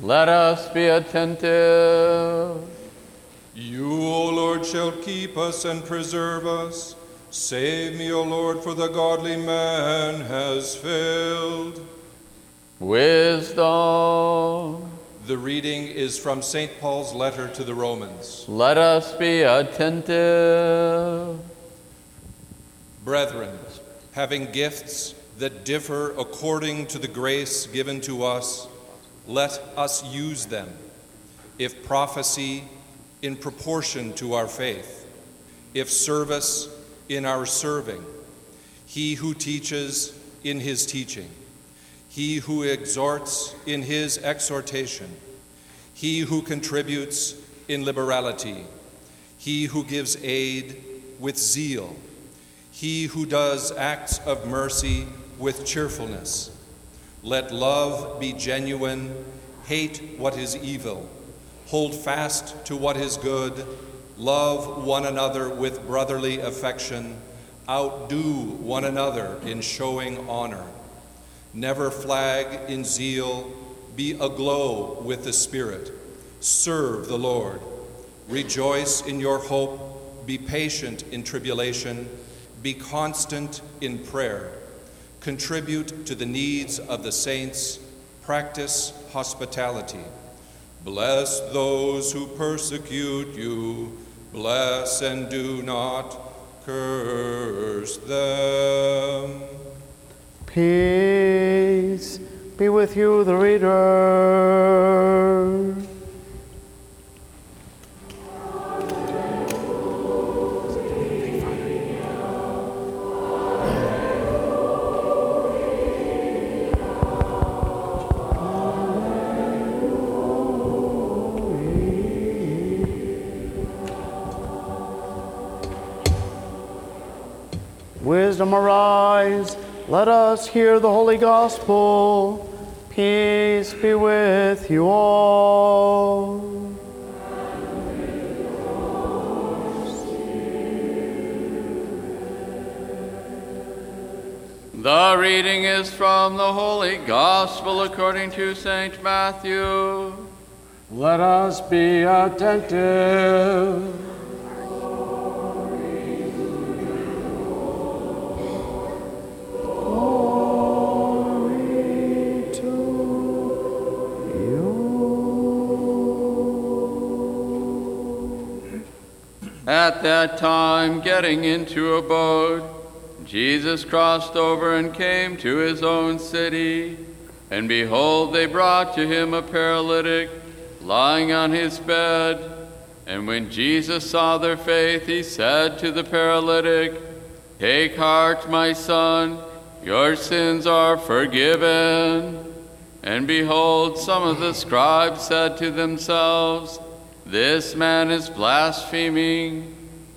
Let us be attentive. You, O Lord, shall keep us and preserve us. Save me, O Lord, for the godly man has failed. Wisdom. The reading is from St. Paul's letter to the Romans. Let us be attentive. Brethren, having gifts that differ according to the grace given to us, let us use them. If prophecy, in proportion to our faith. If service, in our serving. He who teaches, in his teaching. He who exhorts, in his exhortation. He who contributes, in liberality. He who gives aid, with zeal. He who does acts of mercy, with cheerfulness. Let love be genuine, hate what is evil, hold fast to what is good, love one another with brotherly affection, outdo one another in showing honor. Never flag in zeal, be aglow with the Spirit, serve the Lord. Rejoice in your hope, be patient in tribulation, be constant in prayer contribute to the needs of the saints, practice hospitality. Bless those who persecute you, bless and do not curse them. Peace be with you, the reader. Wisdom arise, let us hear the holy gospel. Peace be with you all. The reading is from the Holy Gospel according to St. Matthew. Let us be attentive. At that time, getting into a boat, Jesus crossed over and came to his own city. And behold, they brought to him a paralytic lying on his bed. And when Jesus saw their faith, he said to the paralytic, Take heart, my son, your sins are forgiven. And behold, some of the scribes said to themselves, This man is blaspheming.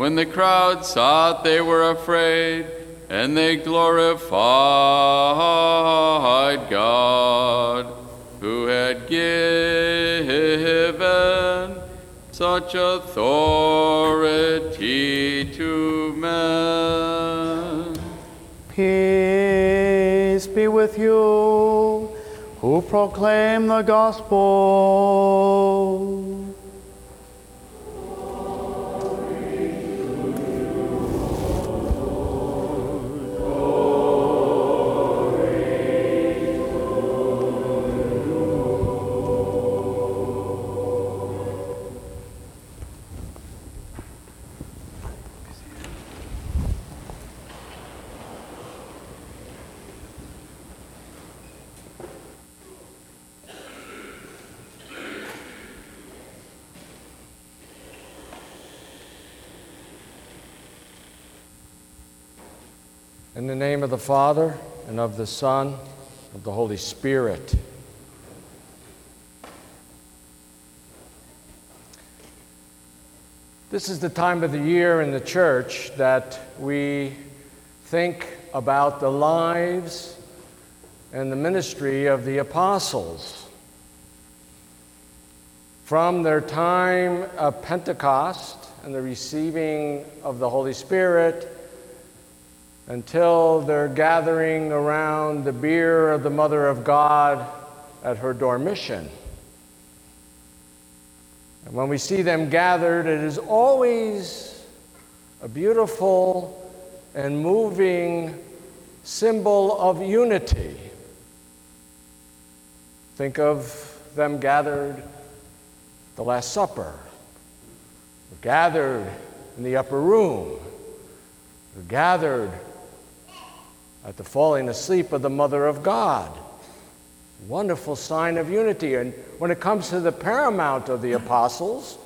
when the crowd saw it, they were afraid, and they glorified God, who had given such authority to men. Peace be with you who proclaim the gospel. In the name of the Father, and of the Son, and of the Holy Spirit. This is the time of the year in the church that we think about the lives and the ministry of the apostles. From their time of Pentecost and the receiving of the Holy Spirit until they're gathering around the bier of the Mother of God at her dormition. And when we see them gathered, it is always a beautiful and moving symbol of unity. Think of them gathered the Last Supper, gathered in the upper room, gathered at the falling asleep of the Mother of God. Wonderful sign of unity. And when it comes to the paramount of the apostles,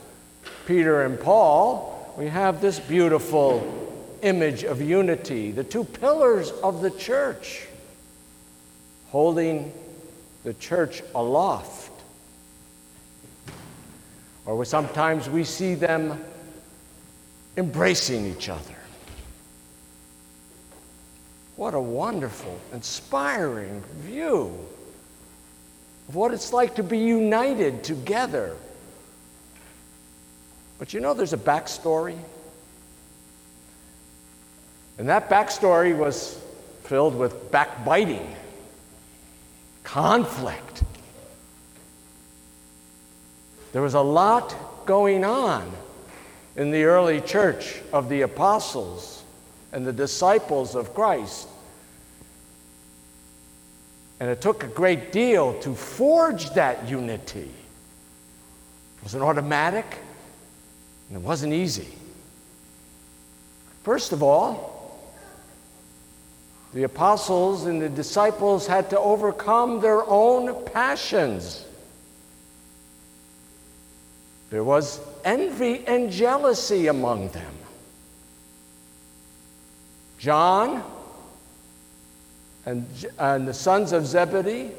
Peter and Paul, we have this beautiful image of unity, the two pillars of the church, holding the church aloft. Or sometimes we see them embracing each other. What a wonderful, inspiring view of what it's like to be united together. But you know, there's a backstory. And that backstory was filled with backbiting, conflict. There was a lot going on in the early church of the apostles and the disciples of Christ. And it took a great deal to forge that unity. It wasn't automatic, and it wasn't easy. First of all, the apostles and the disciples had to overcome their own passions. There was envy and jealousy among them. John and, and the sons of Zebedee,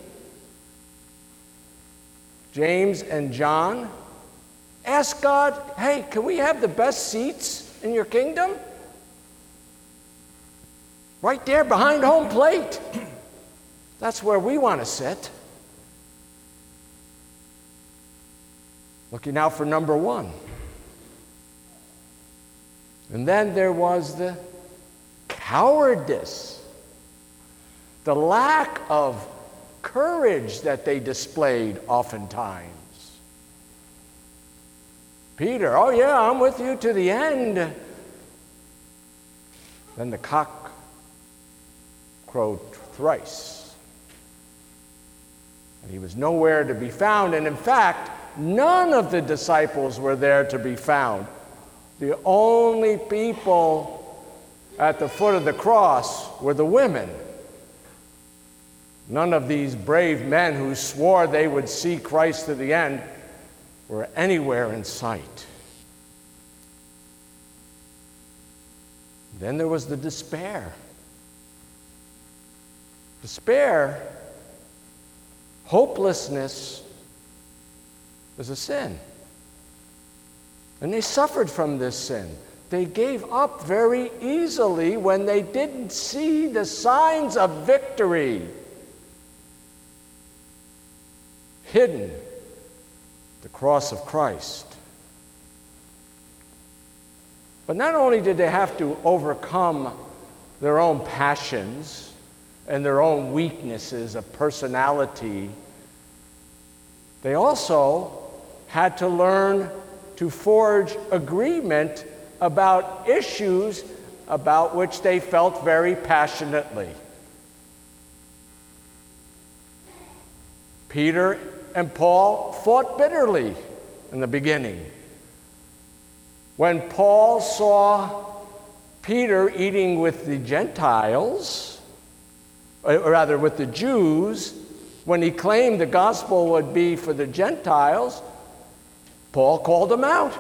James and John, Ask God, hey, can we have the best seats in your kingdom? Right there behind home plate. That's where we want to sit. Looking out for number one. And then there was the cowardice the lack of courage that they displayed oftentimes. Peter, oh yeah, I'm with you to the end. Then the cock crowed thrice. And he was nowhere to be found. And in fact, none of the disciples were there to be found. The only people at the foot of the cross were the women. None of these brave men who swore they would see Christ to the end were anywhere in sight. Then there was the despair. Despair, hopelessness was a sin. And they suffered from this sin. They gave up very easily when they didn't see the signs of victory. hidden the cross of Christ. But not only did they have to overcome their own passions and their own weaknesses of personality, they also had to learn to forge agreement about issues about which they felt very passionately. Peter and Paul fought bitterly in the beginning. When Paul saw Peter eating with the Gentiles, or rather with the Jews, when he claimed the gospel would be for the Gentiles, Paul called him out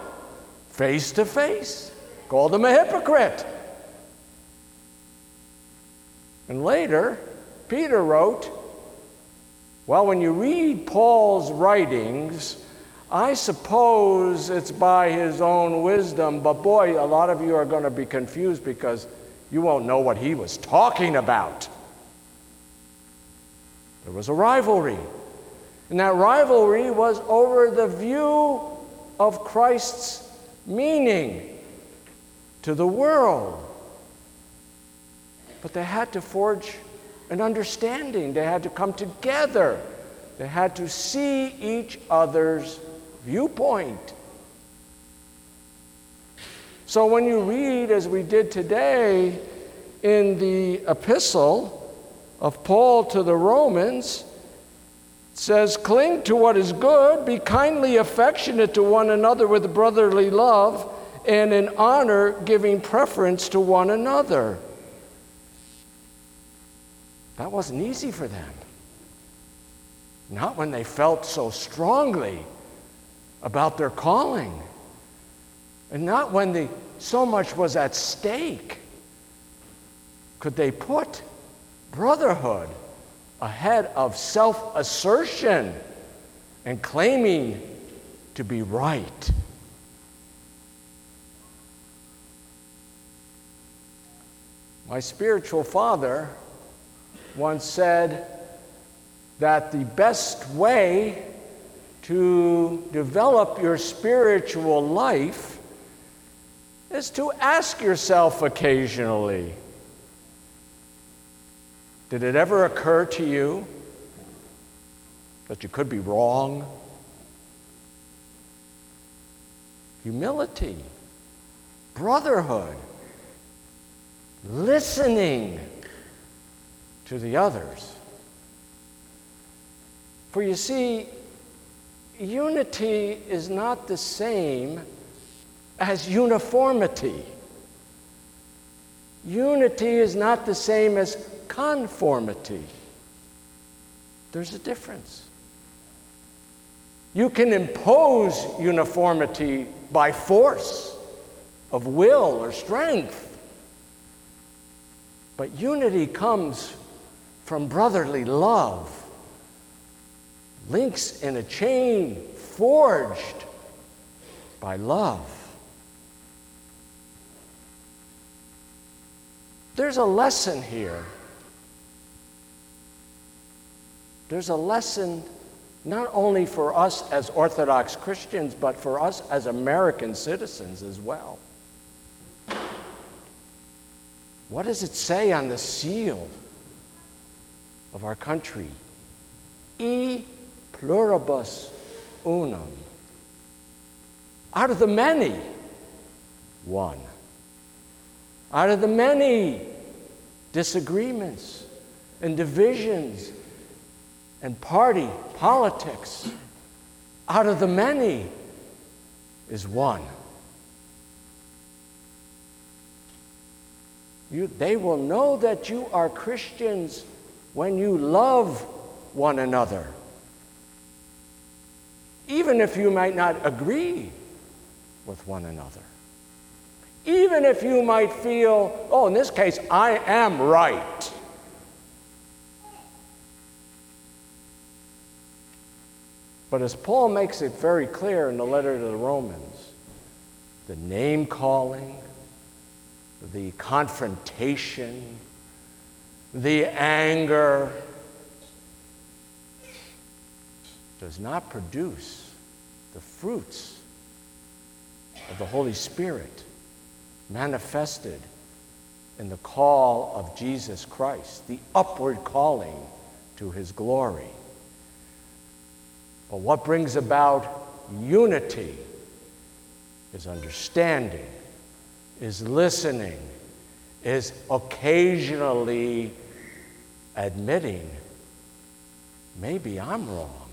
face to face, called him a hypocrite. And later, Peter wrote, well, when you read Paul's writings, I suppose it's by his own wisdom, but boy, a lot of you are going to be confused because you won't know what he was talking about. There was a rivalry. And that rivalry was over the view of Christ's meaning to the world. But they had to forge an understanding, they had to come together, they had to see each other's viewpoint. So when you read, as we did today, in the epistle of Paul to the Romans, says, Cling to what is good, be kindly affectionate to one another with brotherly love, and in honor giving preference to one another. That wasn't easy for them. Not when they felt so strongly about their calling, and not when the, so much was at stake. Could they put brotherhood ahead of self assertion and claiming to be right? My spiritual father once said that the best way to develop your spiritual life is to ask yourself occasionally Did it ever occur to you that you could be wrong? Humility, brotherhood, listening to the others. For you see, unity is not the same as uniformity. Unity is not the same as conformity. There's a difference. You can impose uniformity by force of will or strength. But unity comes from brotherly love, links in a chain forged by love. There's a lesson here. There's a lesson not only for us as Orthodox Christians, but for us as American citizens as well. What does it say on the seal of our country? E pluribus unum. Out of the many, one. Out of the many disagreements and divisions and party politics, out of the many is one. You, they will know that you are Christians when you love one another. Even if you might not agree with one another. Even if you might feel, oh, in this case, I am right. But as Paul makes it very clear in the letter to the Romans, the name calling, the confrontation, the anger does not produce the fruits of the Holy Spirit manifested in the call of Jesus Christ, the upward calling to his glory. But what brings about unity is understanding, is listening, is occasionally admitting, maybe I'm wrong.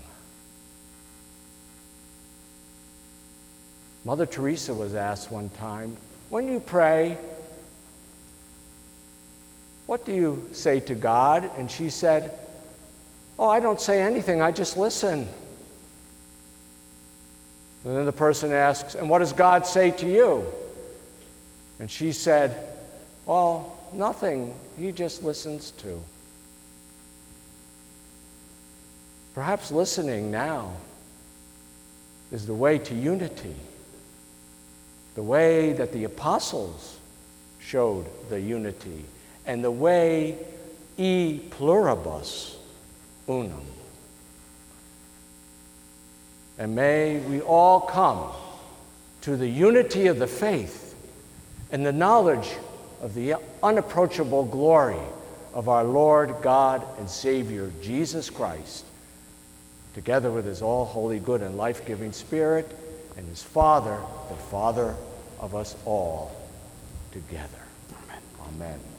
Mother Teresa was asked one time, when you pray, what do you say to God? And she said, Oh, I don't say anything, I just listen. And then the person asks, And what does God say to you? And she said, Well, nothing. He just listens to. Perhaps listening now is the way to unity, the way that the apostles showed the unity, and the way e pluribus unum. And may we all come to the unity of the faith and the knowledge of the unapproachable glory of our Lord God and Savior Jesus Christ, together with his all holy, good, and life giving Spirit, and his Father, the Father of us all, together. Amen. Amen.